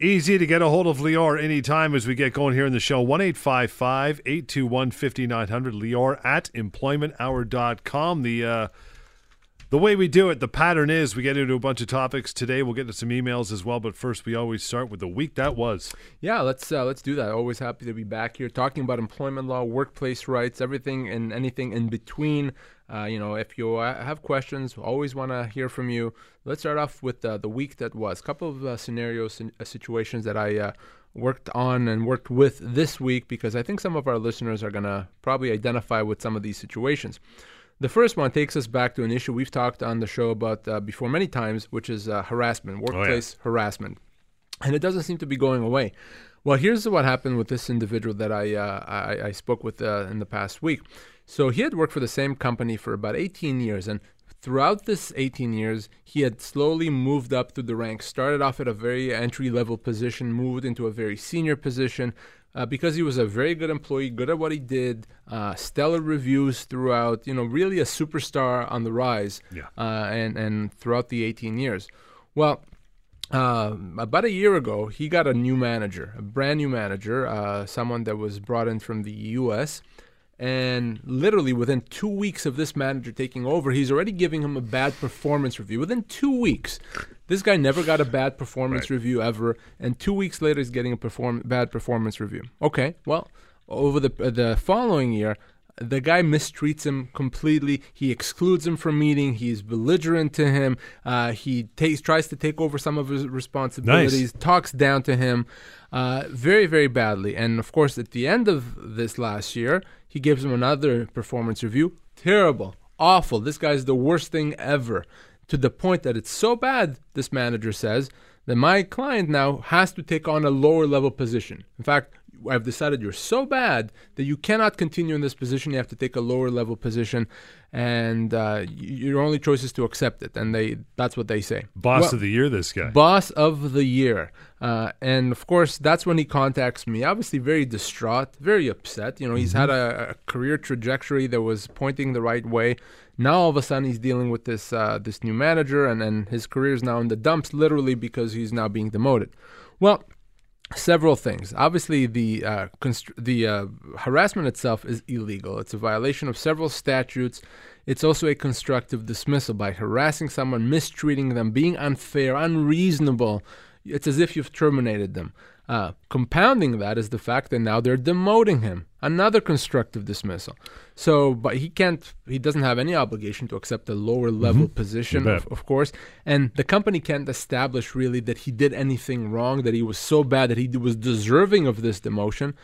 Easy to get a hold of Lior anytime as we get going here in the show. 1 821 5900. Lior at employmenthour.com. The, uh, the way we do it, the pattern is we get into a bunch of topics. Today we'll get to some emails as well, but first we always start with the week that was. Yeah, let's uh, let's do that. Always happy to be back here talking about employment law, workplace rights, everything and anything in between. Uh, you know, if you uh, have questions, always want to hear from you. Let's start off with uh, the week that was. A couple of uh, scenarios and uh, situations that I uh, worked on and worked with this week because I think some of our listeners are going to probably identify with some of these situations. The first one takes us back to an issue we've talked on the show about before many times, which is harassment, workplace oh, yeah. harassment. And it doesn't seem to be going away. Well, here's what happened with this individual that I, I, I, spoke with in the past week. So he had worked for the same company for about 18 years, and throughout this 18 years, he had slowly moved up through the ranks. Started off at a very entry level position, moved into a very senior position. Uh, because he was a very good employee, good at what he did, uh, stellar reviews throughout, you know, really a superstar on the rise, yeah. uh, and and throughout the 18 years. Well, uh, about a year ago, he got a new manager, a brand new manager, uh, someone that was brought in from the U.S. And literally within two weeks of this manager taking over, he's already giving him a bad performance review. Within two weeks, this guy never got a bad performance right. review ever, and two weeks later, he's getting a perform- bad performance review. Okay, well, over the uh, the following year, the guy mistreats him completely. He excludes him from meeting. He's belligerent to him. Uh, he takes tries to take over some of his responsibilities. Nice. Talks down to him, uh, very very badly. And of course, at the end of this last year, he gives him another performance review. Terrible, awful. This guy's the worst thing ever. To the point that it's so bad, this manager says, that my client now has to take on a lower level position. In fact, I've decided you're so bad that you cannot continue in this position. You have to take a lower level position, and uh, your only choice is to accept it. And they that's what they say. Boss well, of the year, this guy. Boss of the year, uh, and of course that's when he contacts me. Obviously, very distraught, very upset. You know, he's mm-hmm. had a, a, career trajectory that was pointing the right way. Now all of a sudden he's dealing with this uh, this new manager, and and his career is now in the dumps, literally because he's now being demoted. Well several things. Obviously, the uh, constr- the uh, harassment itself is illegal. It's a violation of several statutes. It's also a constructive dismissal by harassing someone, mistreating them, being unfair, unreasonable. It's as if you've terminated them. Uh, compounding that is the fact that now they're demoting him. Another constructive dismissal. So, but he can't, he doesn't have any obligation to accept a lower level mm-hmm. position, of, of, course. And the company can't establish really that he did anything wrong, that he was so bad that he was deserving of this demotion.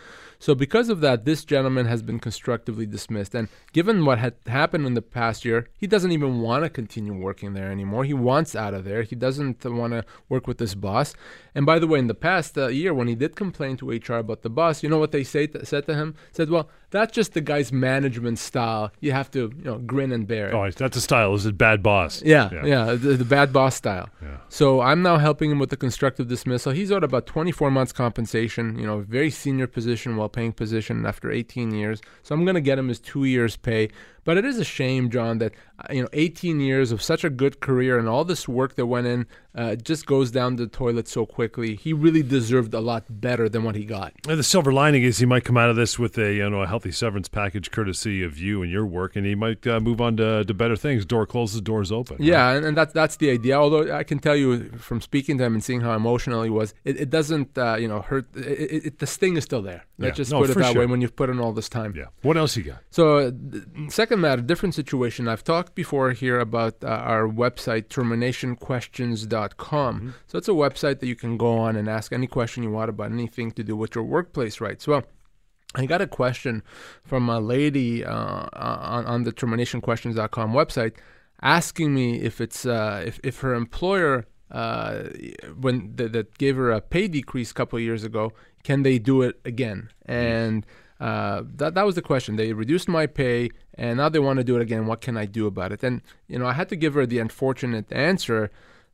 So, because of that, this gentleman has been constructively dismissed. And given what had happened in the past year, he doesn't even want to continue working there anymore. He wants out of there. He doesn't want to work with this boss. And by the way, in the past uh, year, when he did complain to HR about the boss, you know what they say to, said to him? Said, "Well, that's just the guy's management style. You have to, you know, grin and bear it." Oh, that's a style. Is it bad boss? Yeah, yeah, yeah the, the, bad boss style. Yeah. So I'm now helping him with the constructive dismissal. He's owed about 24 months compensation. You know, very senior position while paying position after 18 years. So I'm going to get him his two years pay. But it is a shame, John, that uh, you know 18 years of such a good career and all this work that went in uh, just goes down the toilet so quickly. He really deserved a lot better than what he got. And the silver lining is he might come out of this with a you know a healthy severance package, courtesy of you and your work, and he might uh, move on to, to better things. Door closes, doors open. Yeah, right? and, and that's that's the idea. Although I can tell you from speaking to him and seeing how emotional he was, it, it doesn't uh, you know hurt. It, it, the sting is still there. Let's yeah. just no, put it that sure. way. When you've put in all this time. Yeah. What else you got? So second second a different situation. I've talked before here about uh, our website, terminationquestions.com. Mm-hmm. So it's a website that you can go on and ask any question you want about anything to do with your workplace rights. Well, I got a question from a lady uh, on, on the terminationquestions.com website asking me if it's uh, if, if her employer uh, when th- that gave her a pay decrease a couple of years ago, can they do it again? And uh, that that was the question. They reduced my pay, and now they want to do it again. What can I do about it? And you know, I had to give her the unfortunate answer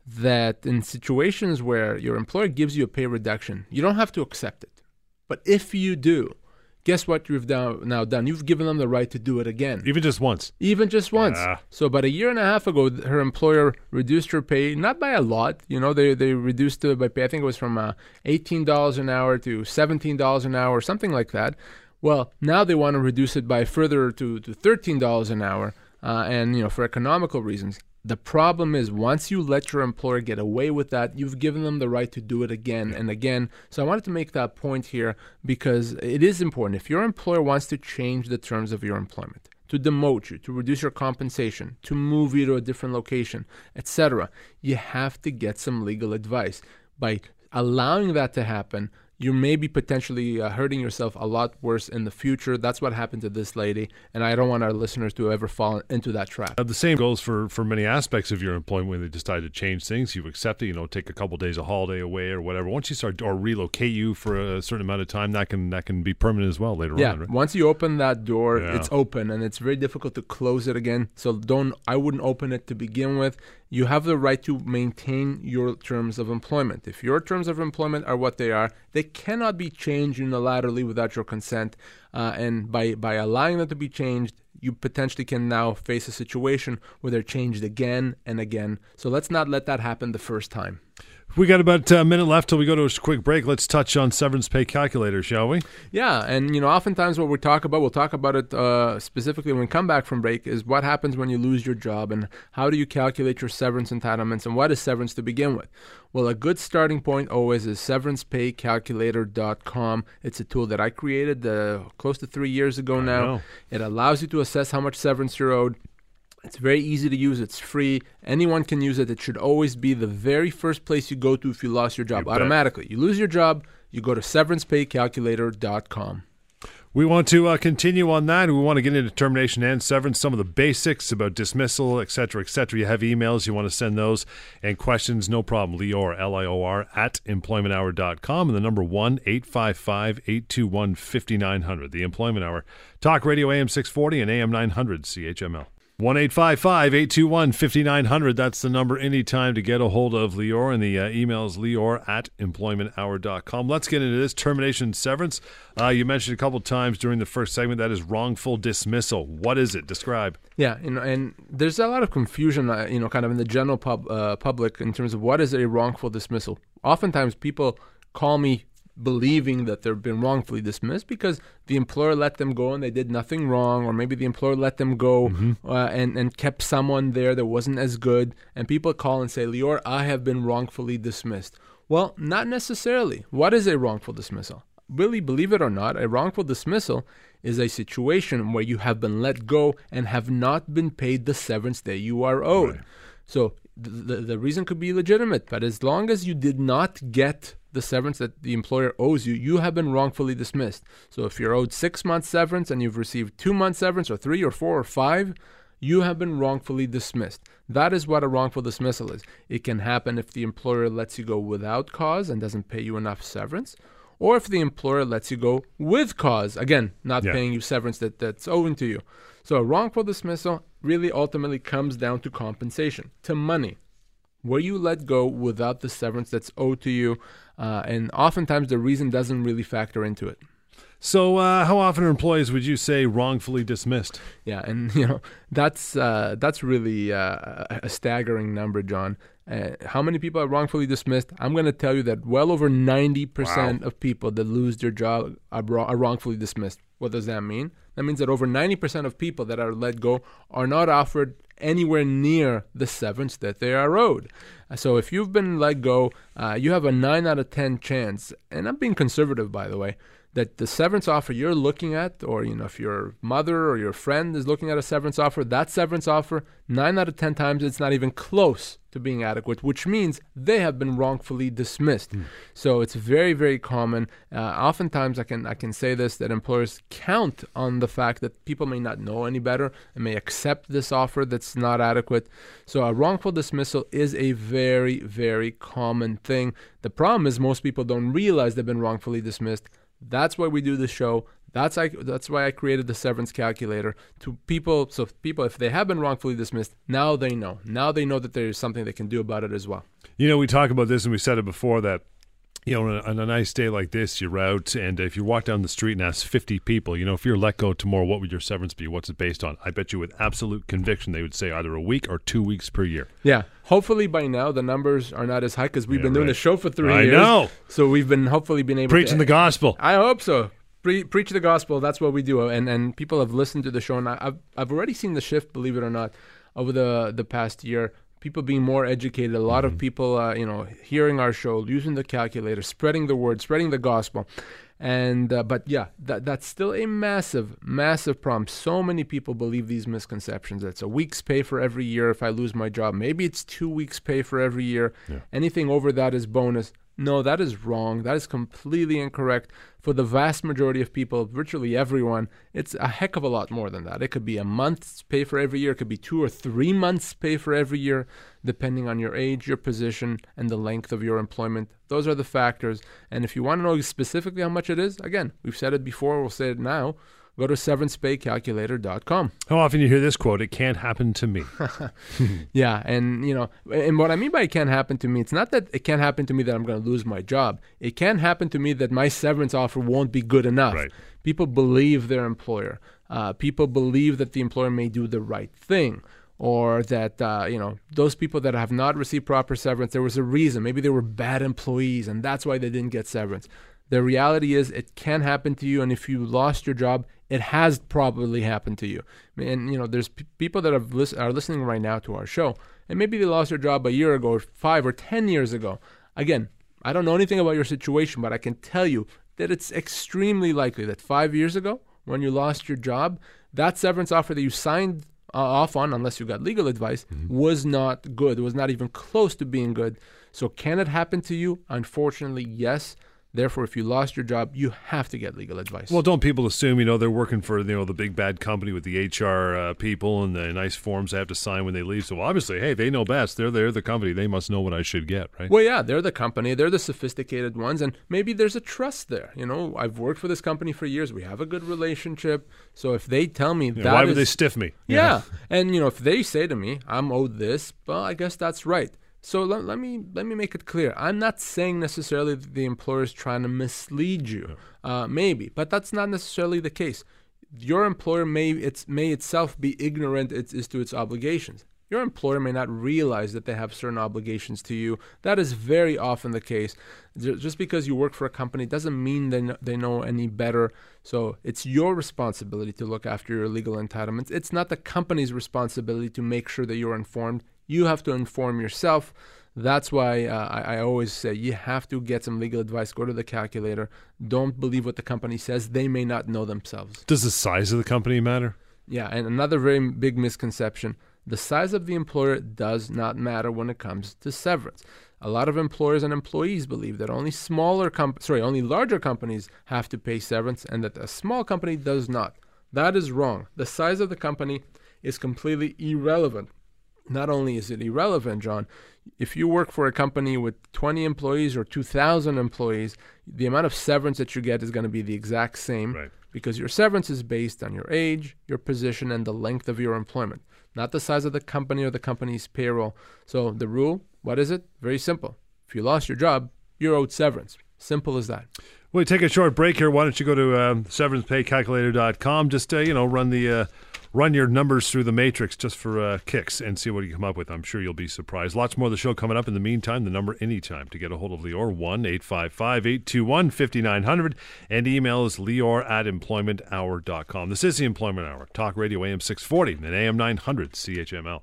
that in situations where your employer gives you a pay reduction, you don't have to accept it. But if you do, guess what you've done, now done? You've given them the right to do it again. Even just once. Even just once. Yeah. So about a year and a half ago, her employer reduced her pay, not by a lot. You know, they they reduced it by pay. I think it was from uh, eighteen dollars an hour to seventeen dollars an hour, something like that. Well, now they want to reduce it by further to to thirteen dollars an hour, uh, and you know for economical reasons. The problem is once you let your employer get away with that, you've given them the right to do it again and again. So I wanted to make that point here because it is important. If your employer wants to change the terms of your employment, to demote you, to reduce your compensation, to move you to a different location, etc., you have to get some legal advice. By allowing that to happen, you may be potentially uh, hurting yourself a lot worse in the future. That's what happened to this lady, and I don't want our listeners to ever fall into that trap. Uh, the same goes for, for many aspects of your employment when they decide to change things. You accept it, you know, take a couple days of holiday away or whatever. Once you start or relocate you for a certain amount of time, that can that can be permanent as well later yeah, on. Right? once you open that door, Yeah. it's open, and it's very difficult to close it again. So don't. I wouldn't open it to begin with. You have the right to maintain your terms of employment. If your terms of employment are what they are, they cannot be changed unilaterally without your consent. Uh, and by by allowing them to be changed, you potentially can now face a situation where they're changed again and again. So let's not let that happen the first time. We got about a minute left till we go to a quick break. Let's touch on severance pay calculator, shall we? Yeah, and you know, oftentimes what we talk about, we'll talk about it uh, specifically when we come back from break, is what happens when you lose your job and how do you calculate your severance entitlements and what is severance to begin with. Well, a good starting point always is severancepaycalculator.com. It's a tool that I created uh, close to three years ago I now. know. It allows you to assess how much severance you're owed. It's very easy to use. It's free. Anyone can use it. It should always be the very first place you go to if you lost your job You automatically. You lose your job, you go to severancepaycalculator.com. We want to uh, continue on that. We want to get into termination and severance, some of the basics about dismissal, et cetera, et cetera. You have emails, you want to send those, and questions, no problem. Lior, L I O R, at employmenthour.com, and the number 1 855 821 5900. The Employment Hour. Talk Radio AM 640 and AM 900 CHML. 1 821 5900. That's the number anytime to get a hold of Lior. And the uh, email is lior at employmenthour.com. Let's get into this termination severance. Uh, you mentioned a couple times during the first segment that is wrongful dismissal. What is it? Describe. Yeah, know, and there's a lot of confusion, uh, you know, kind of in the general pub, uh, public in terms of what is a wrongful dismissal. Oftentimes, people call me believing that they've been wrongfully dismissed because the employer let them go and they did nothing wrong, or maybe the employer let them go uh, and and kept someone there that wasn't as good. And people call and say, "Lior, I have been wrongfully dismissed." Well, not necessarily. What is a wrongful dismissal? Really, believe it or not, a wrongful dismissal is a situation where you have been let go and have not been paid the severance that you are owed. Right. So the, the reason could be legitimate, but as long as you did not get the severance that the employer owes you, you have been wrongfully dismissed. So if you're owed six months severance and you've received two months severance, or three, or four, or five, you have been wrongfully dismissed. That is what a wrongful dismissal is. It can happen if the employer lets you go without cause and doesn't pay you enough severance, or if the employer lets you go with cause, again, not Yeah. paying you severance that, that's owing to you. So a wrongful dismissal really ultimately comes down to compensation, to money where you let go without the severance that's owed to you, uh, and oftentimes the reason doesn't really factor into it. So, uh, how often are employees would you say wrongfully dismissed? Yeah, and you know that's uh, that's really uh, a staggering number, John. Uh, how many people are wrongfully dismissed? I'm going to tell you that well over 90% of people that lose their job are, are wrongfully dismissed. What does that mean? That means that over 90% of people that are let go are not offered anywhere near the severance that they are owed. Uh, So if you've been let go, uh, you have a 9 out of 10 chance, and I'm being conservative by the way, that the severance offer you're looking at, or you know, if your mother or your friend is looking at a severance offer, that severance offer, nine out of ten times, it's not even close to being adequate, which means they have been wrongfully dismissed. So it's very, very common. Uh, oftentimes, I can I can say this that employers count on the fact that people may not know any better and may accept this offer that's not adequate. So a wrongful dismissal is a very, very common thing. The problem is most people don't realize they've been wrongfully dismissed. That's why we do the show. That's I, that's why I created the severance calculator to people. So people, if they have been wrongfully dismissed, now they know. Now they know that there is something they can do about it as well. You know, we talk about this and we said it before that you know, on a, nice day like this, you're out, and if you walk down the street and ask 50 people, you know, if you're let go tomorrow, what would your severance be? What's it based on? I bet you with absolute conviction they would say either a week or two weeks per year. Yeah. Hopefully by now the numbers are not as high because we've Yeah, been doing the show for three I years. know. So we've been hopefully been able Preaching to the gospel. I hope so. Pre- preach the gospel. That's what we do, and and people have listened to the show, and I've I've already seen the shift. Believe it or not, over the the past year, people being more educated. A lot of people, uh, you know, hearing our show, using the calculator, spreading the word, spreading the gospel, and uh, but yeah, that that's still a massive, massive problem. So many people believe these misconceptions. It's a week's pay for every year if I lose my job. Maybe it's two weeks' pay for every year. Anything over that is bonus. No, that is wrong. That is completely incorrect. For the vast majority of people, virtually everyone, it's a heck of a lot more than that. It could be a month's pay for every year, it could be two or three months' pay for every year, depending on your age, your position, and the length of your employment. Those are the factors. And if you want to know specifically how much it is, again, we've said it before, we'll say it now. Go to severancepaycalculator.com. How often you hear this quote? It can't happen to me. Yeah, and you know, and what I mean by it can't happen to me, it's not that it can't happen to me that I'm going to lose my job. It can happen to me that my severance offer won't be good enough. Right. People believe their employer. Uh, people believe that the employer may do the right thing, or that uh, you know those people that have not received proper severance. There was a reason. Maybe they were bad employees, and that's why they didn't get severance. The reality is, it can happen to you, and if you lost your job, it has probably happened to you. And you know, there's p- people that have lis- are listening right now to our show, and maybe they lost their job a year ago, or five or ten years ago. Again, I don't know anything about your situation, but I can tell you that it's extremely likely that five years ago, when you lost your job, that severance offer that you signed uh, off on, unless you got legal advice, was not good. It was not even close to being good. So, can it happen to you? Unfortunately, yes. Therefore, if you lost your job, you have to get legal advice. Well, don't people assume you know they're working for you know the big bad company with the HR uh, people and the nice forms they have to sign when they leave? So obviously, hey, they know best. They're they're the company. They must know what I should get, right? Well, yeah, they're the company. They're the sophisticated ones, and maybe there's a trust there. You know, I've worked for this company for years. We have a good relationship. So if they tell me Yeah, that why would is- they stiff me? yeah. and you know, if they say to me, "I'm owed this," well, I guess that's right. So let, let me let me make it clear. I'm not saying necessarily that the employer is trying to mislead you. Uh, maybe, but that's not necessarily the case. Your employer may it's may itself be ignorant it's, as to its obligations. Your employer may not realize that they have certain obligations to you. That is very often the case. Just because you work for a company doesn't mean they know, they know any better. So it's your responsibility to look after your legal entitlements. It's not the company's responsibility to make sure that you're informed. You have to inform yourself. That's why uh, I, I always say you have to get some legal advice. Go to the calculator. Don't believe what the company says. They may not know themselves. Does the size of the company matter? Yeah, and another very big misconception the size of the employer does not matter when it comes to severance. A lot of employers and employees believe that only smaller comp- sorry, only larger companies have to pay severance and that a small company does not. That is wrong. The size of the company is completely irrelevant. Not only is it irrelevant, John, if you work for a company with 20 employees or 2,000 employees, the amount of severance that you get is going to be the exact same Right. because your severance is based on your age, your position, and the length of your employment, not the size of the company or the company's payroll. So the rule, what is it? Very simple. If you lost your job, you're owed severance. Simple as that. We take a short break here. Why don't you go to um, severancepaycalculator.com? Just uh, you know, run the uh, run your numbers through the matrix just for uh, kicks and see what you come up with. I'm sure you'll be surprised. Lots more of the show coming up. In the meantime, the number anytime to get a hold of two one fifty nine hundred and email is Lior at employmenthour.com. This is the Employment Hour. Talk Radio AM six forty and AM nine hundred CHML.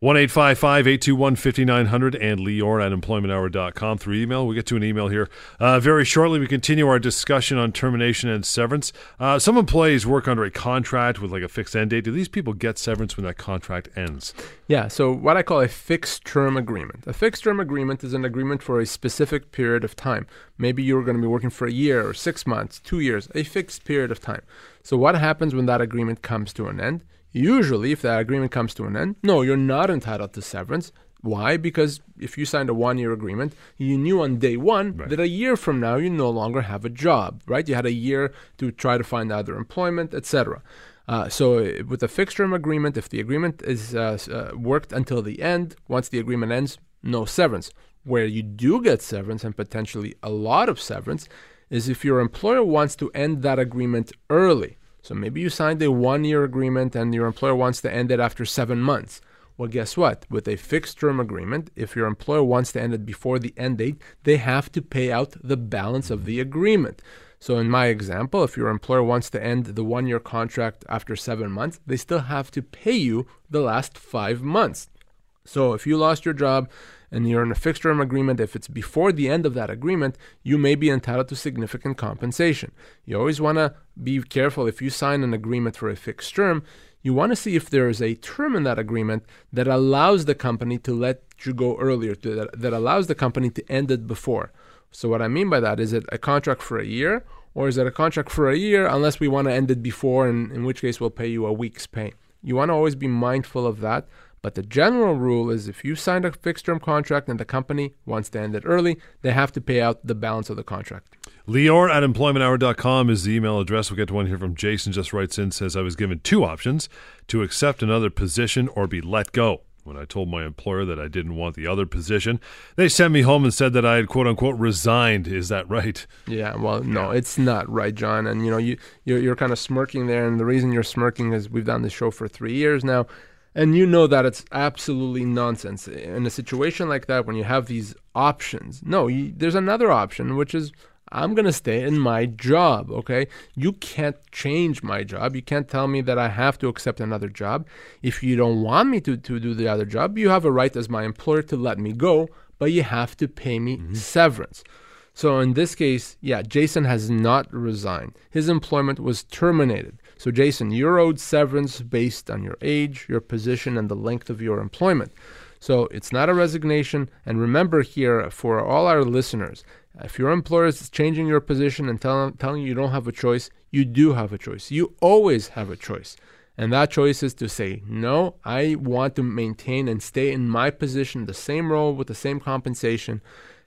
1 821 5900 and Lior at employmenthour.com through email. We'll get to an email here uh, very shortly. We continue our discussion on termination and severance. Uh, some employees work under a contract with like a fixed end date. Do these people get severance when that contract ends? Yeah, so what I call a fixed term agreement. A fixed term agreement is an agreement for a specific period of time. Maybe you're going to be working for a year or six months, two years, a fixed period of time. So, what happens when that agreement comes to an end? Usually, if that agreement comes to an end, no, you're not entitled to severance. Why? Because if you signed a one year agreement, you knew on day one Right. that a year from now you no longer have a job, right? You had a year to try to find other employment, etc. Uh, so, uh, with a fixed term agreement, if the agreement is uh, uh, worked until the end, once the agreement ends, no severance. where you do get severance and potentially a lot of severance is if your employer wants to end that agreement early. So maybe you signed a one year agreement and your employer wants to end it after seven months. Well, guess what? With a fixed term agreement, if your employer wants to end it before the end date, they have to pay out the balance of the agreement. So, in my example, if your employer wants to end the one year contract after seven months, they still have to pay you the last five months. So, if you lost your job and you're in a fixed term agreement, if it's before the end of that agreement, you may be entitled to significant compensation. You always want to be careful if you sign an agreement for a fixed term, you want to see if there is a term in that agreement that allows the company to let you go earlier, to, that, that allows the company to end it before. So, what I mean by that is it a contract for a year, or is it a contract for a year unless we want to end it before, and in which case we'll pay you a week's pay? You want to always be mindful of that. But the general rule is if you signed a fixed term contract and the company wants to end it early, they have to pay out the balance of the contract. Lior at employmenthour.com is the email address. We'll get to one here from Jason, just writes in, says, I was given two options to accept another position or be let go. When I told my employer that I didn't want the other position, they sent me home and said that I had quote unquote resigned. Is that right? Yeah, well, no, it's not right, John. And you know, you you're, you're kind of smirking there, and the reason you're smirking is we've done this show for three years now, and you know that it's absolutely nonsense in a situation like that when you have these options. No, you, there's another option, which is I'm going to stay in my job, okay? You can't change my job. You can't tell me that I have to accept another job. If you don't want me to, to do the other job, you have a right as my employer to let me go, but you have to pay me mm-hmm. severance. So in this case, yeah, Jason has not resigned. His employment was terminated. So, Jason, you're owed severance based on your age, your position, and the length of your employment. So, it's not a resignation. And remember here, for all our listeners, if your employer is changing your position and tell, telling you you don't have a choice, you do have a choice. You always have a choice. And that choice is to say, no, I want to maintain and stay in my position, the same role with the same compensation.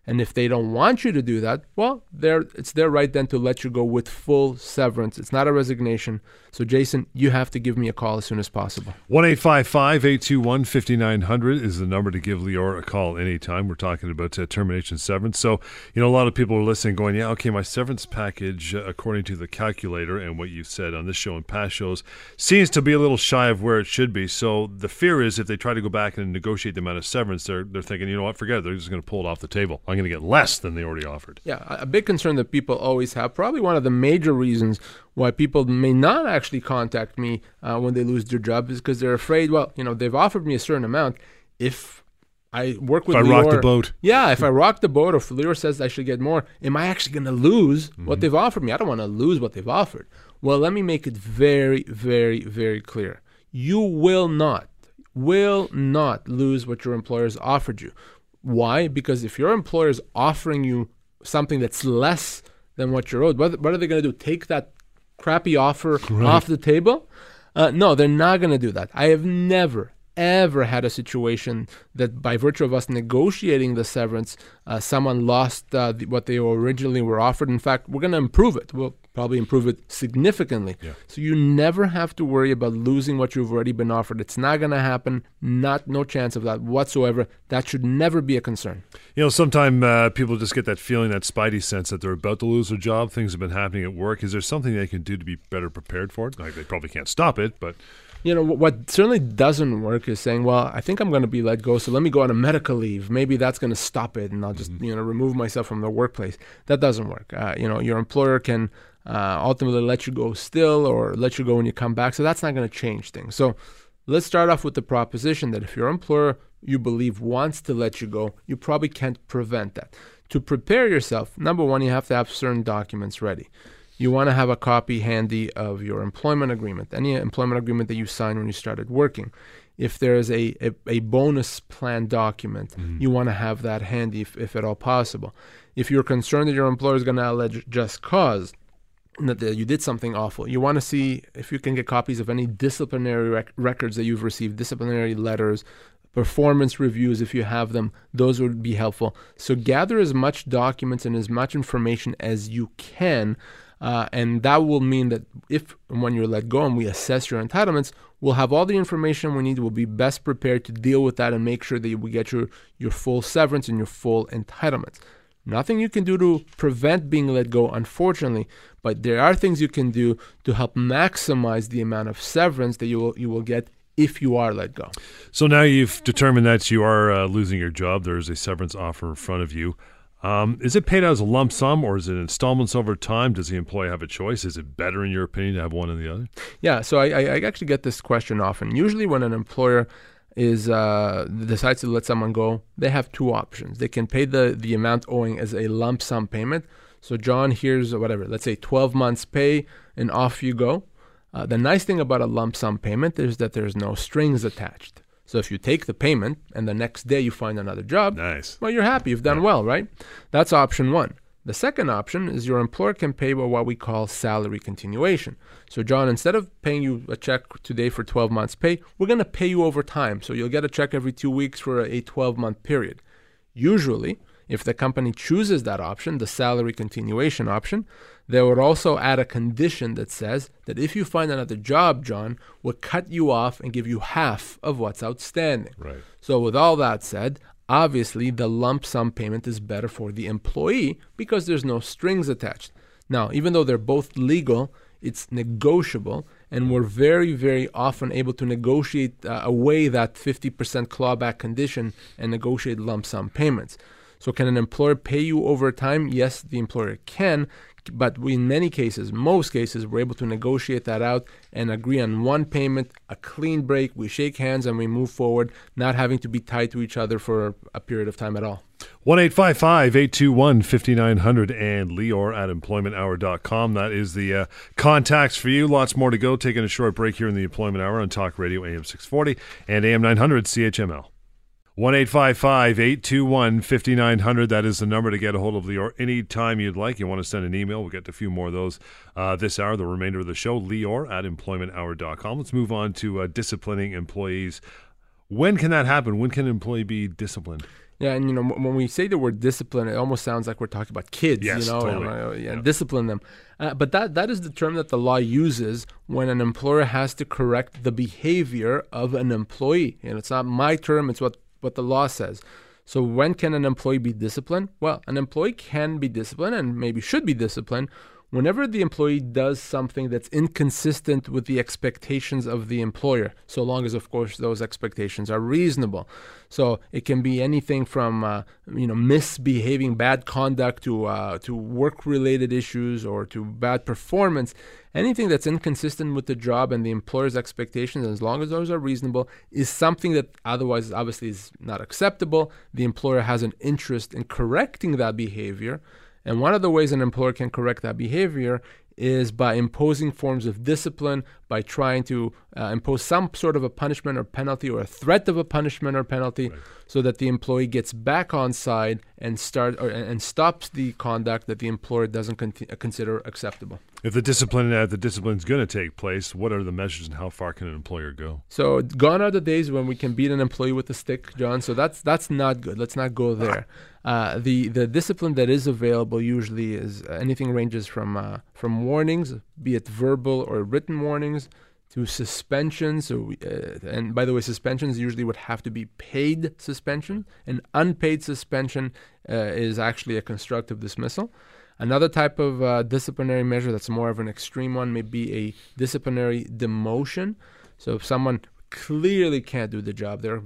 And if they don't want you to do that, well, it's their right then to let you go with full severance. It's not a resignation. So, Jason, you have to give me a call as soon as possible. 1 821 5900 is the number to give Lior a call anytime. We're talking about uh, termination severance. So, you know, a lot of people are listening going, yeah, okay, my severance package, uh, according to the calculator and what you've said on this show and past shows, seems to be a little shy of where it should be. So, the fear is if they try to go back and negotiate the amount of severance, they're, they're thinking, you know what, forget it. They're just going to pull it off the table. I'm going to get less than they already offered. Yeah, a big concern that people always have, probably one of the major reasons why people may not actually contact me uh, when they lose their job is because they're afraid, well, you know, they've offered me a certain amount. If I work with if I Lior, rock the boat. Yeah, if I rock the boat or if Lior says I should get more, am I actually going to lose mm-hmm. what they've offered me? I don't want to lose what they've offered. Well, let me make it very, very, very clear. You will not, will not lose what your employers offered you. Why? Because if your employer is offering you something that's less than what you're owed, what, what are they going to do? Take that crappy offer right. off the table? Uh, no, they're not going to do that. I have never, ever had a situation that by virtue of us negotiating the severance, uh, someone lost uh, the, what they originally were offered. In fact, we're going to improve it. We'll probably improve it significantly. Yeah. So you never have to worry about losing what you've already been offered. It's not going to happen. Not no chance of that whatsoever. That should never be a concern. You know, sometimes uh, people just get that feeling, that spidey sense that they're about to lose their job. Things have been happening at work. Is there something they can do to be better prepared for it? Like they probably can't stop it, but you know what certainly doesn't work is saying well i think i'm going to be let go so let me go on a medical leave. Maybe that's going to stop it and i'll just mm-hmm. you know remove myself from the workplace. That doesn't work. Uh, you know your employer can uh, ultimately let you go still or let you go when you come back so that's not going to change things. So let's start off with the proposition that if your employer you believe wants to let you go you probably can't prevent that. To prepare yourself number one you have to have certain documents ready you want to have a copy handy of your employment agreement, any employment agreement that you signed when you started working. If there is a, a, a bonus plan document, mm-hmm. you want to have that handy if, if at all possible. If you're concerned that your employer is going to allege just cause, that you did something awful. You want to see if you can get copies of any disciplinary rec- records that you've received, disciplinary letters, performance reviews if you have them. Those would be helpful. So gather as much documents and as much information as you can. Uh, and that will mean that if and when you're let go and we assess your entitlements, we'll have all the information we need. We'll be best prepared to deal with that and make sure that we get your, your full severance and your full entitlements. Nothing you can do to prevent being let go, unfortunately, but there are things you can do to help maximize the amount of severance that you will you will get if you are let go. So now you've determined that you are uh, losing your job. There's a severance offer in front of you. Um, is it paid out as a lump sum or is it installments over time? Does the employee have a choice? Is it better, in your opinion, to have one or the other? Yeah, so I, I actually get this question often. Usually, when an employer is uh, decides to let someone go, they have two options. They can pay the, the amount owing as a lump sum payment. So, John, here's whatever, let's say 12 months pay, and off you go. Uh, the nice thing about a lump sum payment is that there's no strings attached. So if you take the payment and the next day you find another job, nice. Well, you're happy. You've done yeah. well, right? That's option one. The second option is your employer can pay what we call salary continuation. So, John, instead of paying you a check today for 12 months' pay, we're going to pay you over time. So, you'll get a check every two weeks for a 12 month period. Usually, if the company chooses that option, the salary continuation option, they would also add a condition that says that if you find another job, John, we'll cut you off and give you half of what's outstanding. Right. So, with all that said, obviously the lump sum payment is better for the employee because there's no strings attached. Now, even though they're both legal, it's negotiable, and we're very, very often able to negotiate uh, away that 50% clawback condition and negotiate lump sum payments. So, can an employer pay you over time? Yes, the employer can, but in many cases, most cases, we're able to negotiate that out and agree on one payment, a clean break. We shake hands and we move forward, not having to be tied to each other for a period of time at all. 1 821 5900 and Lior at employmenthour.com. That is the uh, contacts for you. Lots more to go. Taking a short break here in the Employment Hour on Talk Radio AM 640 and AM 900 CHML. 1 821 5900. That is the number to get a hold of Lior anytime you'd like. You want to send an email. We'll get a few more of those uh, this hour, the remainder of the show. Lior at employmenthour.com. Let's move on to uh, disciplining employees. When can that happen? When can an employee be disciplined? Yeah, and you know when we say the word discipline, it almost sounds like we're talking about kids. Yes, you know, totally. and, uh, yeah, yeah. discipline them. Uh, but that that is the term that the law uses when an employer has to correct the behavior of an employee. And it's not my term; it's what what the law says. So, when can an employee be disciplined? Well, an employee can be disciplined and maybe should be disciplined whenever the employee does something that's inconsistent with the expectations of the employer, so long as, of course, those expectations are reasonable. So it can be anything from uh, you know misbehaving, bad conduct to uh, to work-related issues or to bad performance. Anything that's inconsistent with the job and the employer's expectations, as long as those are reasonable, is something that otherwise obviously is not acceptable. The employer has an interest in correcting that behavior. And one of the ways an employer can correct that behavior is by imposing forms of discipline, by trying to uh, impose some sort of a punishment or penalty or a threat of a punishment or penalty right. so that the employee gets back on side and start or, and stops the conduct that the employer doesn't con- consider acceptable. If the discipline uh, the discipline is going to take place, what are the measures and how far can an employer go? So gone are the days when we can beat an employee with a stick, John. So that's that's not good. Let's not go there. Uh, the the discipline that is available usually is anything ranges from uh, from warnings, be it verbal or written warnings, to suspensions. So, uh, and by the way, suspensions usually would have to be paid suspension. An unpaid suspension uh, is actually a constructive dismissal. Another type of uh, disciplinary measure that's more of an extreme one may be a disciplinary demotion. So if someone clearly can't do the job. They're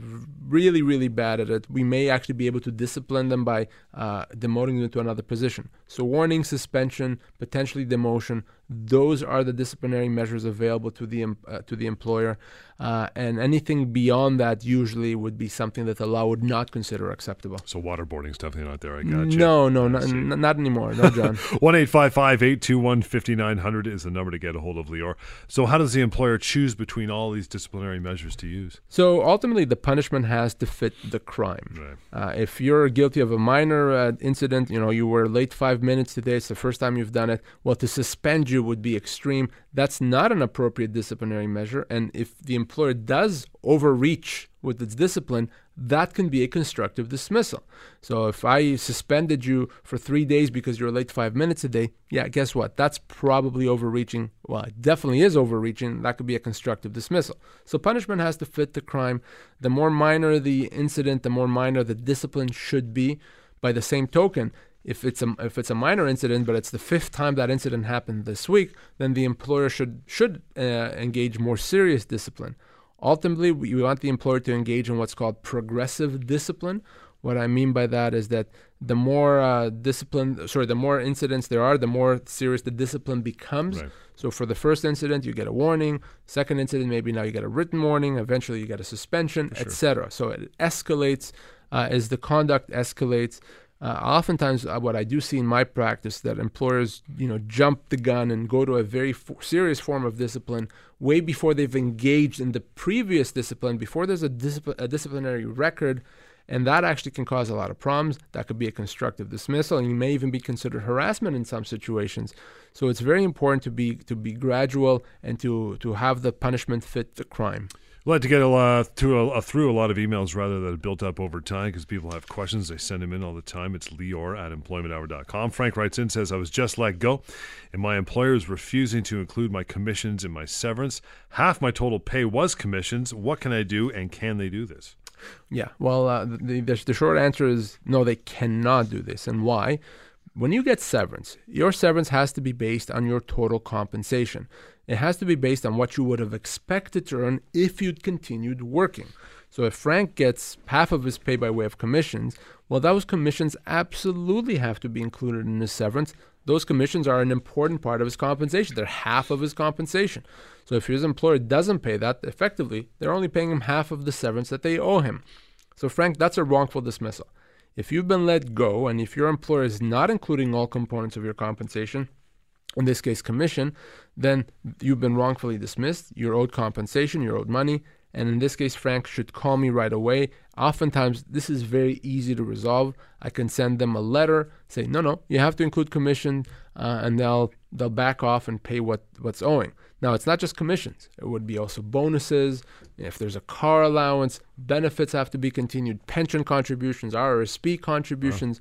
really, really bad at it. We may actually be able to discipline them by uh, demoting them to another position. So, warning, suspension, potentially demotion, those are the disciplinary measures available to the uh, to the employer, uh, and anything beyond that usually would be something that the law would not consider acceptable. So waterboarding is definitely not there. I got you. No, no, not, n- not anymore. No, John. One eight five five eight two one fifty nine hundred is the number to get a hold of Lior. So how does the employer choose between all these disciplinary measures to use? So ultimately, the punishment has to fit the crime. Right. Uh, if you're guilty of a minor uh, incident, you know you were late five five minutes today. It's the first time you've done it. Well, to suspend you would be extreme. That's not an appropriate disciplinary measure. And if the employer does overreach with its discipline, that can be a constructive dismissal. So if I suspended you for three days because you're late five minutes a day, yeah, guess what? That's probably overreaching. Well, it definitely is overreaching. That could be a constructive dismissal. So punishment has to fit the crime. The more minor the incident, the more minor the discipline should be. By the same token, if it's a if it's a minor incident, but it's the fifth time that incident happened this week, then the employer should should uh, engage more serious discipline. Ultimately, we want the employer to engage in what's called progressive discipline. What I mean by that is that the more uh, discipline, sorry, the more incidents there are, the more serious the discipline becomes. Right. So for the first incident, you get a warning. Second incident, maybe now you get a written warning. Eventually, you get a suspension, sure. etc. So it escalates uh, as the conduct escalates. Uh, oftentimes, uh, what I do see in my practice that employers, you know, jump the gun and go to a very serious form of discipline way before they've engaged in the previous discipline, before there's a, discipl- a disciplinary record, and that actually can cause a lot of problems. That could be a constructive dismissal, and you may even be considered harassment in some situations. So it's very important to be to be gradual and to to have the punishment fit the crime. Like to get a uh, through, a, through a lot of emails rather that have built up over time because people have questions. They send them in all the time. It's Lior at employmenthour.com. Frank writes in, says, I was just let go and my employer is refusing to include my commissions in my severance. Half my total pay was commissions. What can I do and can they do this? Yeah, well, uh, the, the, the short answer is no, they cannot do this. And why? When you get severance, your severance has to be based on your total compensation. It has to be based on what you would have expected to earn if you'd continued working. So if Frank gets half of his pay by way of commissions, well, those commissions absolutely have to be included in his severance. Those commissions are an important part of his compensation. They're half of his compensation. So if his employer doesn't pay that, effectively, they're only paying him half of the severance that they owe him. So, Frank, that's a wrongful dismissal. If you've been let go and if your employer is not including all components of your compensation, in this case commission, then you've been wrongfully dismissed. You're owed compensation, you're owed money. And in this case, Frank should call me right away. Oftentimes, this is very easy to resolve. I can send them a letter, say, no, no, you have to include commission, uh, and they'll they'll back off and pay what, what's owing. Now, it's not just commissions. It would be also bonuses. If there's a car allowance, benefits have to be continued, pension contributions, RRSP contributions.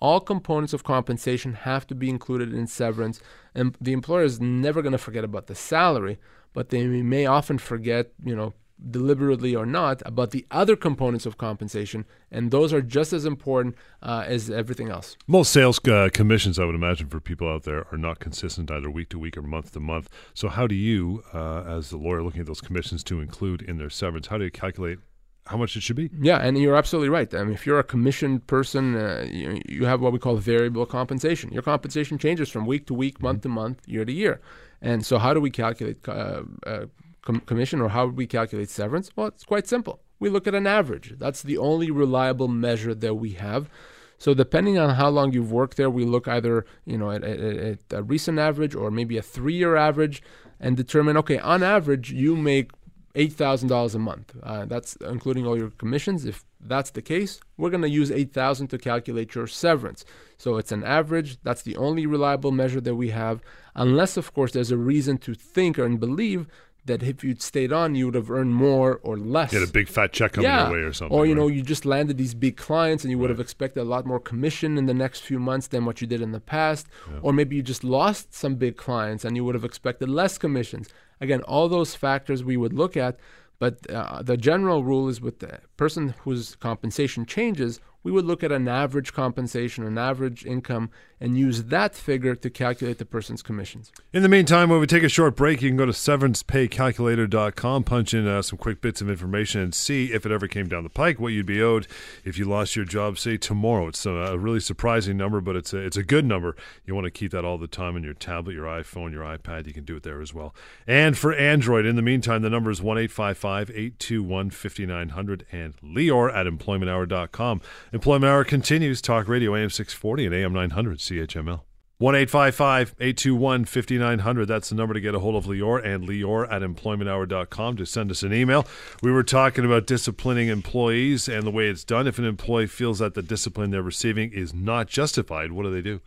All components of compensation have to be included in severance, and the employer is never going to forget about the salary, but they may often forget, you know, deliberately or not, about the other components of compensation, and those are just as important uh, as everything else. Most sales uh, commissions, I would imagine, for people out there are not consistent either week to week or month to month. So, how do you, uh, as the lawyer looking at those commissions to include in their severance, how do you calculate how much it should be. Yeah, and you're absolutely right. I mean, if you're a commissioned person, uh, you, you, have what we call variable compensation. Your compensation changes from week to week, month to month, year to year. And so, how do we calculate uh, uh, com- commission or how do we calculate severance? Well, it's quite simple. We look at an average. That's the only reliable measure that we have. So depending on how long you've worked there, we look either you know at, at, at a recent average or maybe a three-year average, and determine okay, on average you make eight thousand dollars a month. Uh, that's including all your commissions. If that's the case, we're going to use eight thousand to calculate your severance. So it's an average. That's the only reliable measure that we have, unless of course there's a reason to think and believe that if you'd stayed on, you would have earned more or less. Get a big fat check coming yeah. your way or something. Or, you right? know, you just landed these big clients and you would right. have expected a lot more commission in the next few months than what you did in the past. Yeah. Or maybe you just lost some big clients and you would have expected less commissions. Again, all those factors we would look at, but uh, the general rule is with the person whose compensation changes, we would look at an average compensation, an average income, and use that figure to calculate the person's commissions. In the meantime, when we take a short break, you can go to severancepaycalculator.com, punch in uh, some quick bits of information, and see if it ever came down the pike what you'd be owed if you lost your job, say tomorrow. It's a, a really surprising number, but it's a, it's a good number. You want to keep that all the time on your tablet, your iPhone, your iPad. You can do it there as well. And for Android, in the meantime, the number is 1 821 5900 and Lior at employmenthour.com. Employment Hour continues. Talk Radio AM 640 and AM 900 CHML. 1 821 5900. That's the number to get a hold of Lior and Lior at employmenthour.com to send us an email. We were talking about disciplining employees and the way it's done. If an employee feels that the discipline they're receiving is not justified, what do they do?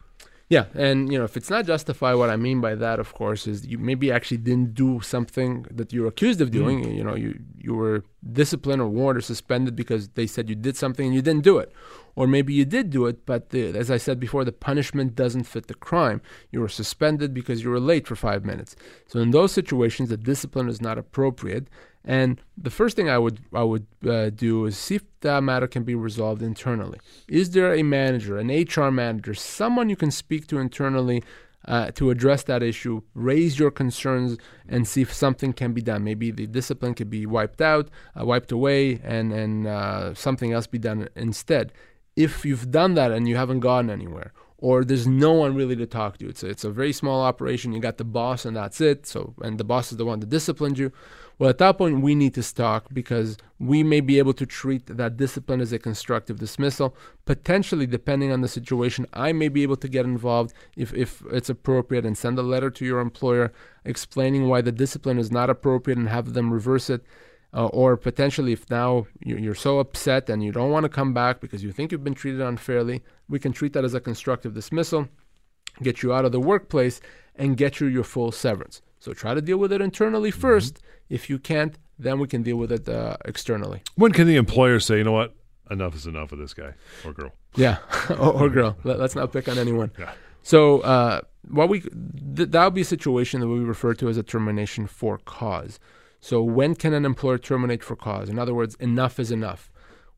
Yeah, and you know if it's not justified, what I mean by that, of course, is you maybe actually didn't do something that you're accused of doing. Mm. You know, you you were disciplined or warned or suspended because they said you did something and you didn't do it, or maybe you did do it, but the, as I said before, the punishment doesn't fit the crime. You were suspended because you were late for five minutes. So in those situations, the discipline is not appropriate. And the first thing I would I would uh, do is see if that matter can be resolved internally. Is there a manager, an HR manager, someone you can speak to internally uh, to address that issue? Raise your concerns and see if something can be done. Maybe the discipline could be wiped out, uh, wiped away, and and uh, something else be done instead. If you've done that and you haven't gotten anywhere, or there's no one really to talk to, it's a, it's a very small operation. You got the boss and that's it. So and the boss is the one that disciplined you. Well, at that point, we need to talk because we may be able to treat that discipline as a constructive dismissal. Potentially, depending on the situation, I may be able to get involved if, if it's appropriate and send a letter to your employer explaining why the discipline is not appropriate and have them reverse it. Uh, or potentially, if now you're so upset and you don't want to come back because you think you've been treated unfairly, we can treat that as a constructive dismissal, get you out of the workplace, and get you your full severance. So try to deal with it internally 1st mm-hmm. If you can't, then we can deal with it uh, externally. When can the employer say, you know what, enough is enough of this guy or girl? Yeah, or, or, girl. Let, us not pick on anyone. Yeah. So uh, what we th- that would be a situation that we refer to as a termination for cause. So when can an employer terminate for cause? In other words, enough is enough.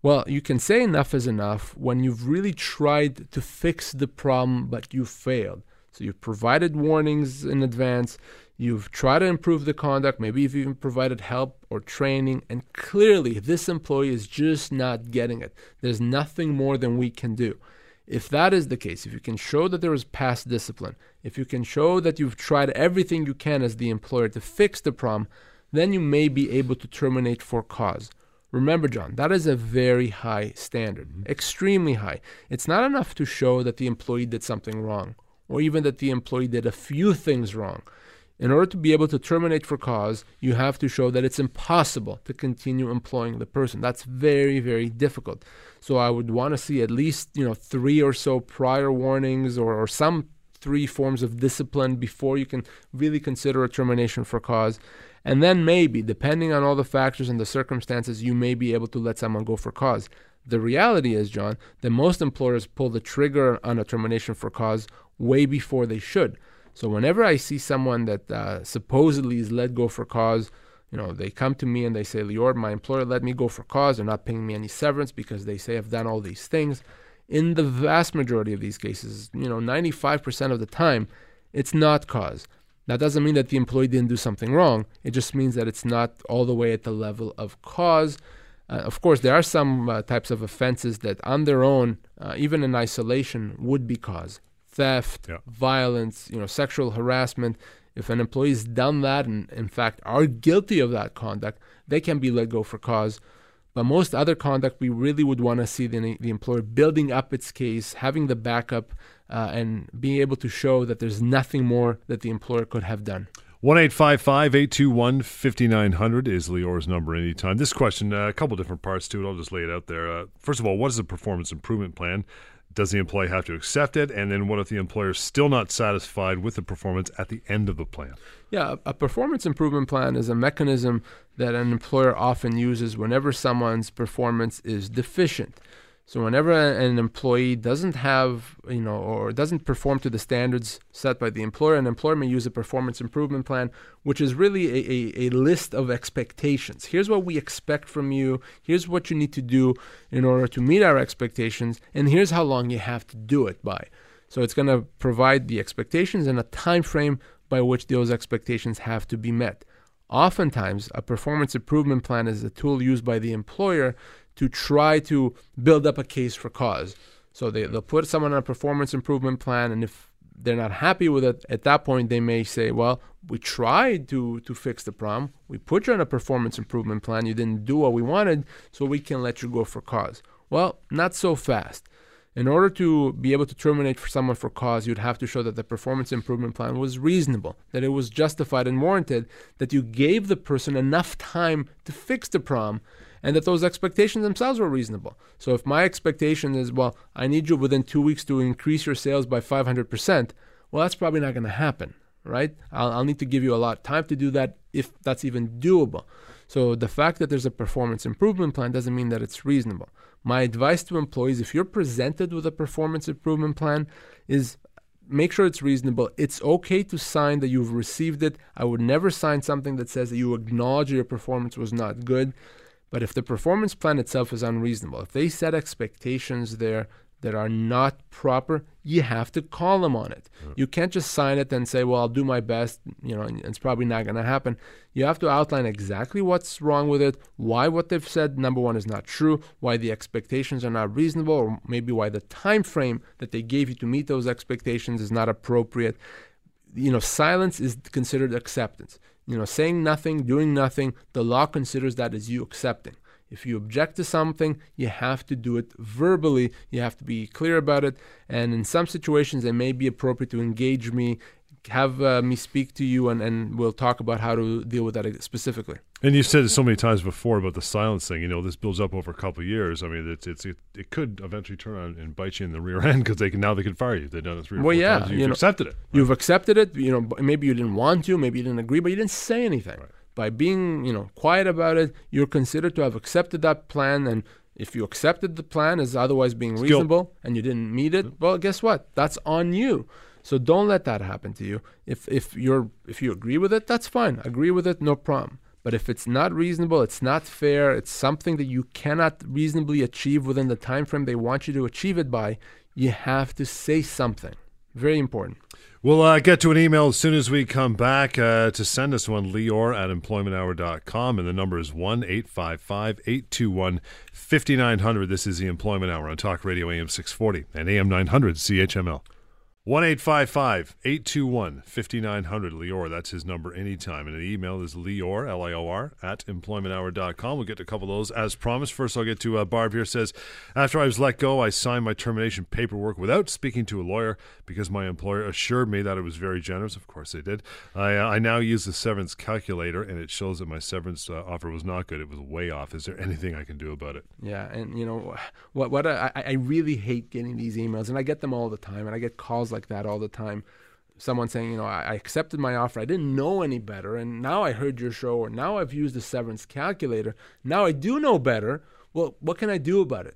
Well, you can say enough is enough when you've really tried to fix the problem, but you failed. So you've provided warnings in advance, You've tried to improve the conduct, maybe you've even provided help or training, and clearly this employee is just not getting it. There's nothing more than we can do. If that is the case, if you can show that there is past discipline, if you can show that you've tried everything you can as the employer to fix the problem, then you may be able to terminate for cause. Remember, John, that is a very high standard, mm-hmm. extremely high. It's not enough to show that the employee did something wrong, or even that the employee did a few things wrong. In order to be able to terminate for cause, you have to show that it's impossible to continue employing the person. That's very, very difficult. So I would want to see at least, you know, three or so prior warnings or, or some three forms of discipline before you can really consider a termination for cause. And then maybe, depending on all the factors and the circumstances, you may be able to let someone go for cause. The reality is, John, that most employers pull the trigger on a termination for cause way before they should. So whenever I see someone that uh, supposedly is let go for cause, you know, they come to me and they say, Lior, my employer let me go for cause. They're not paying me any severance because they say I've done all these things. In the vast majority of these cases, you know, 95% of the time, it's not cause. That doesn't mean that the employee didn't do something wrong. It just means that it's not all the way at the level of cause. Uh, of course, there are some uh, types of offenses that, on their own, uh, even in isolation, would be cause theft, yeah. violence, you know, sexual harassment. If an employee's done that and in fact are guilty of that conduct, they can be let go for cause. But most other conduct, we really would want to see the, the employer building up its case, having the backup, uh, and being able to show that there's nothing more that the employer could have done. 1 821 5900 is Lior's number anytime. This question, uh, a couple different parts to it. I'll just lay it out there. Uh, first of all, what is the performance improvement plan? Does the employee have to accept it? And then what if the employer is still not satisfied with the performance at the end of the plan? Yeah, a performance improvement plan is a mechanism that an employer often uses whenever someone's performance is deficient. So whenever an employee doesn't have, you know, or doesn't perform to the standards set by the employer, an employer may use a performance improvement plan, which is really a, a, a, list of expectations. Here's what we expect from you. Here's what you need to do in order to meet our expectations, and here's how long you have to do it by. So it's going to provide the expectations and a time frame by which those expectations have to be met. Oftentimes, a performance improvement plan is a tool used by the employer to try to build up a case for cause. So they, they'll put someone on a performance improvement plan, and if they're not happy with it, at that point they may say, "Well, we tried to to fix the problem. We put you on a performance improvement plan. You didn't do what we wanted, so we can let you go for cause." Well, not so fast. In order to be able to terminate for someone for cause, you'd have to show that the performance improvement plan was reasonable, that it was justified and warranted, that you gave the person enough time to fix the problem, and that those expectations themselves were reasonable. So if my expectation is, well, I need you within two weeks to increase your sales by 500%, well, that's probably not going to happen, right? I'll, I'll need to give you a lot of time to do that if that's even doable. So the fact that there's a performance improvement plan doesn't mean that it's reasonable. My advice to employees if you're presented with a performance improvement plan is make sure it's reasonable. It's okay to sign that you've received it. I would never sign something that says that you acknowledge your performance was not good. But if the performance plan itself is unreasonable, if they set expectations there that are not proper, you have to call them on it. Mm. You can't just sign it and say, "Well, I'll do my best," you know, and it's probably not going to happen. You have to outline exactly what's wrong with it, why what they've said number 1 is not true, why the expectations are not reasonable, or maybe why the time frame that they gave you to meet those expectations is not appropriate. You know, silence is considered acceptance. You know, saying nothing, doing nothing, the law considers that as you accepting. If you object to something, you have to do it verbally. You have to be clear about it. And in some situations, it may be appropriate to engage me, have uh, me speak to you, and, and we'll talk about how to deal with that specifically. And you've said it so many times before about the silence thing. You know, this builds up over a couple of years. I mean, it's, it's it, it could eventually turn around and bite you in the rear end because they can now they can fire you. They've done it three. Or well, yeah, times. You've you know, accepted it. Right? You've accepted it. You know, maybe you didn't want to, maybe you didn't agree, but you didn't say anything. Right by being you know quiet about it you're considered to have accepted that plan and if you accepted the plan as otherwise being reasonable and you didn't meet it mm-hmm. well guess what? That's on you. So don't let that happen to you. If if you're if you agree with it that's fine. Agree with it no problem. But if it's not reasonable it's not fair it's something that you cannot reasonably achieve within the time frame they want you to achieve it by you have to say something. Very important We'll uh, get to an email as soon as we come back. Uh, to send us one, Lior at employmenthour.com, and the number is 1 855 821 5900. This is the Employment Hour on Talk Radio AM 640 and AM 900 CHML. 1 821 5900. Lior, that's his number anytime. And the email is Lior, L I O R, at employmenthour.com. We'll get to a couple of those as promised. First, I'll get to uh, Barb here. Says, After I was let go, I signed my termination paperwork without speaking to a lawyer because my employer assured me that it was very generous. Of course, they did. I, uh, I now use the severance calculator, and it shows that my severance uh, offer was not good. It was way off. Is there anything I can do about it? Yeah. And, you know, what, what I, I really hate getting these emails, and I get them all the time, and I get calls like that all the time. Someone saying, you know, I, I accepted my offer. I didn't know any better. And now I heard your show, or now I've used the severance calculator. Now I do know better. Well, what can I do about it?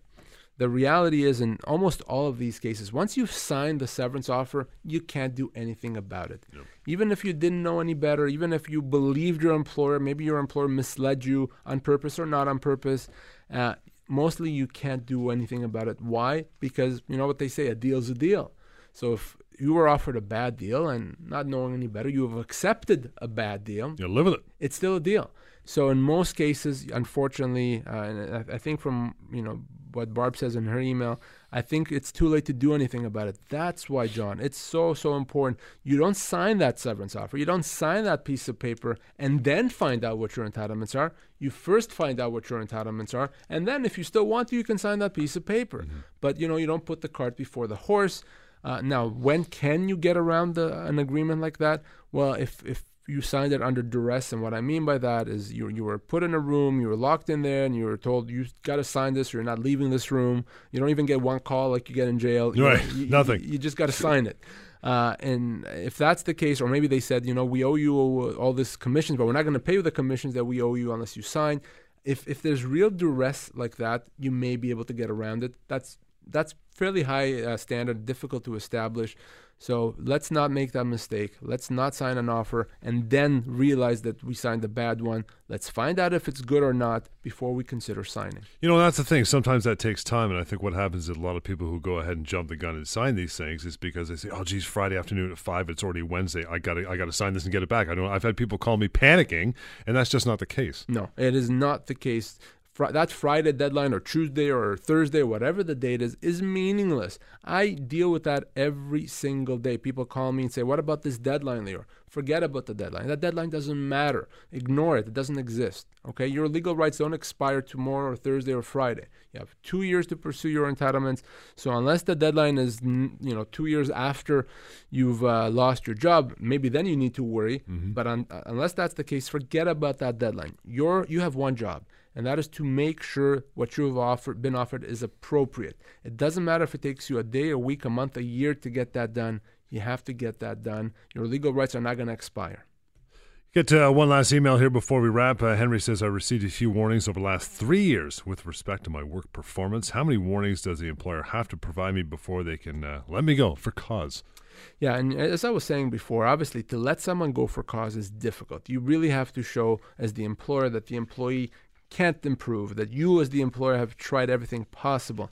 The reality is, in almost all of these cases, once you've signed the severance offer, you can't do anything about it. Yep. Even if you didn't know any better, even if you believed your employer, maybe your employer misled you on purpose or not on purpose, uh, mostly you can't do anything about it. Why? Because you know what they say a deal's a deal. So if you were offered a bad deal and not knowing any better, you have accepted a bad deal. You live with it. It's still a deal. So in most cases, unfortunately, uh, and I, I, think from you know what Barb says in her email, I think it's too late to do anything about it. That's why, John, it's so so important. You don't sign that severance offer. You don't sign that piece of paper and then find out what your entitlements are. You first find out what your entitlements are, and then if you still want to, you can sign that piece of paper. Mm-hmm. But you know, you don't put the cart before the horse. Uh, now, when can you get around the, an agreement like that? Well, if if you signed it under duress, and what I mean by that is you you were put in a room, you were locked in there, and you were told you got to sign this, or you're not leaving this room. You don't even get one call like you get in jail. Right, you, nothing. You, you just got to sign it. Uh, and if that's the case, or maybe they said, you know, we owe you all this commissions, but we're not going to pay you the commissions that we owe you unless you sign. If if there's real duress like that, you may be able to get around it. That's that's fairly high uh, standard, difficult to establish. So let's not make that mistake. Let's not sign an offer and then realize that we signed a bad one. Let's find out if it's good or not before we consider signing. You know, that's the thing. Sometimes that takes time. And I think what happens is a lot of people who go ahead and jump the gun and sign these things is because they say, oh, geez, Friday afternoon at 5, it's already Wednesday. I got to I gotta sign this and get it back. I don't, I've had people call me panicking, and that's just not the case. No, it is not the case fr- that Friday deadline or Tuesday or Thursday, whatever the date is, is meaningless. I deal with that every single day. People call me and say, What about this deadline, Lior? Forget about the deadline. That deadline doesn't matter. Ignore it. It doesn't exist. Okay? Your legal rights don't expire tomorrow or Thursday or Friday. You have two years to pursue your entitlements. So unless the deadline is, you know, two years after you've uh, lost your job, maybe then you need to worry. Mm-hmm. But un- unless that's the case, forget about that deadline. You're, you have one job and that is to make sure what you have offered, been offered is appropriate. It doesn't matter if it takes you a day, a week, a month, a year to get that done. You have to get that done. Your legal rights are not going to expire. Get uh, one last email here before we wrap. Uh, Henry says, I received a few warnings over the last three years with respect to my work performance. How many warnings does the employer have to provide me before they can uh, let me go for cause? Yeah, and as I was saying before, obviously to let someone go for cause is difficult. You really have to show as the employer that the employee can't improve, that you as the employer have tried everything possible.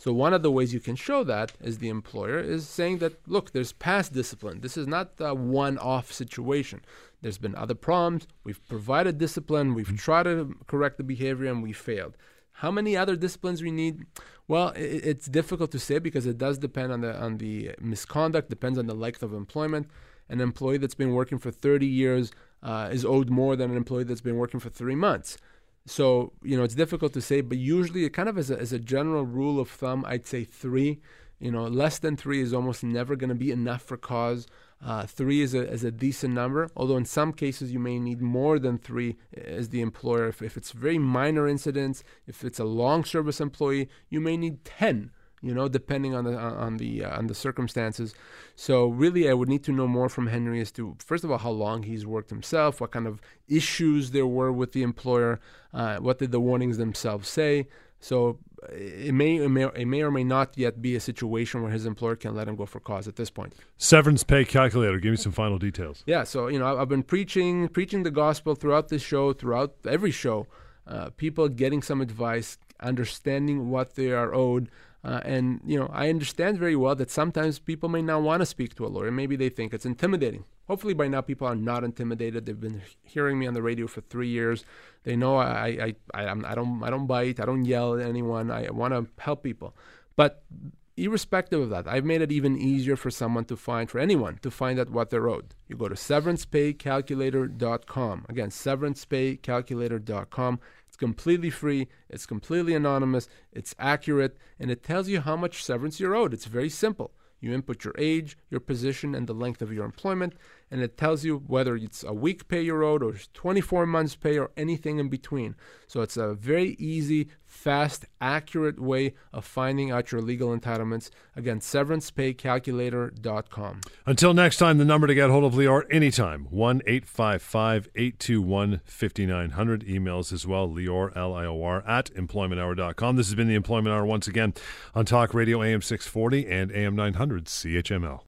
So one of the ways you can show that as the employer is saying that look, there's past discipline. This is not a one-off situation. There's been other problems. We've provided discipline. We've tried to correct the behavior, and we failed. How many other disciplines we need? Well, it, it's difficult to say because it does depend on the on the misconduct. Depends on the length of employment. An employee that's been working for 30 years uh, is owed more than an employee that's been working for three months. So you know it's difficult to say, but usually, kind of as a, as a general rule of thumb, I'd say three. You know, less than three is almost never going to be enough for cause. Uh, three is a, is a decent number, although in some cases you may need more than three as the employer. If, if it's very minor incidents, if it's a long service employee, you may need 10 you know, depending on the on the uh, on the circumstances. So really, I would need to know more from Henry as to first of all how long he's worked himself, what kind of issues there were with the employer, uh, what did the warnings themselves say. So it may, it may it may or may not yet be a situation where his employer can let him go for cause at this point. Severance pay calculator. Give me some final details. Yeah, so you know I've been preaching preaching the gospel throughout this show, throughout every show. Uh, people getting some advice, understanding what they are owed. Uh, and you know, I understand very well that sometimes people may not want to speak to a lawyer. Maybe they think it's intimidating. Hopefully, by now people are not intimidated. They've been hearing me on the radio for three years. They know I I, I, I don't I don't bite. I don't yell at anyone. I want to help people. But irrespective of that, I've made it even easier for someone to find, for anyone to find out what they're owed. You go to severancepaycalculator.com. Again, severancepaycalculator.com completely free, it's completely anonymous, it's accurate, and it tells you how much severance you're owed. It's very simple. You input your age, your position, and the length of your employment, and it tells you whether it's a week pay you're owed or 24 months pay or anything in between. So it's a very easy, fast, accurate way of finding out your legal entitlements. Again, severancepaycalculator.com. Until next time, the number to get hold of Lior anytime 1 855 821 5900. Emails as well, Lior, L I O R, at employmenthour.com. This has been the Employment Hour once again on Talk Radio AM 640 and AM 900 CHML.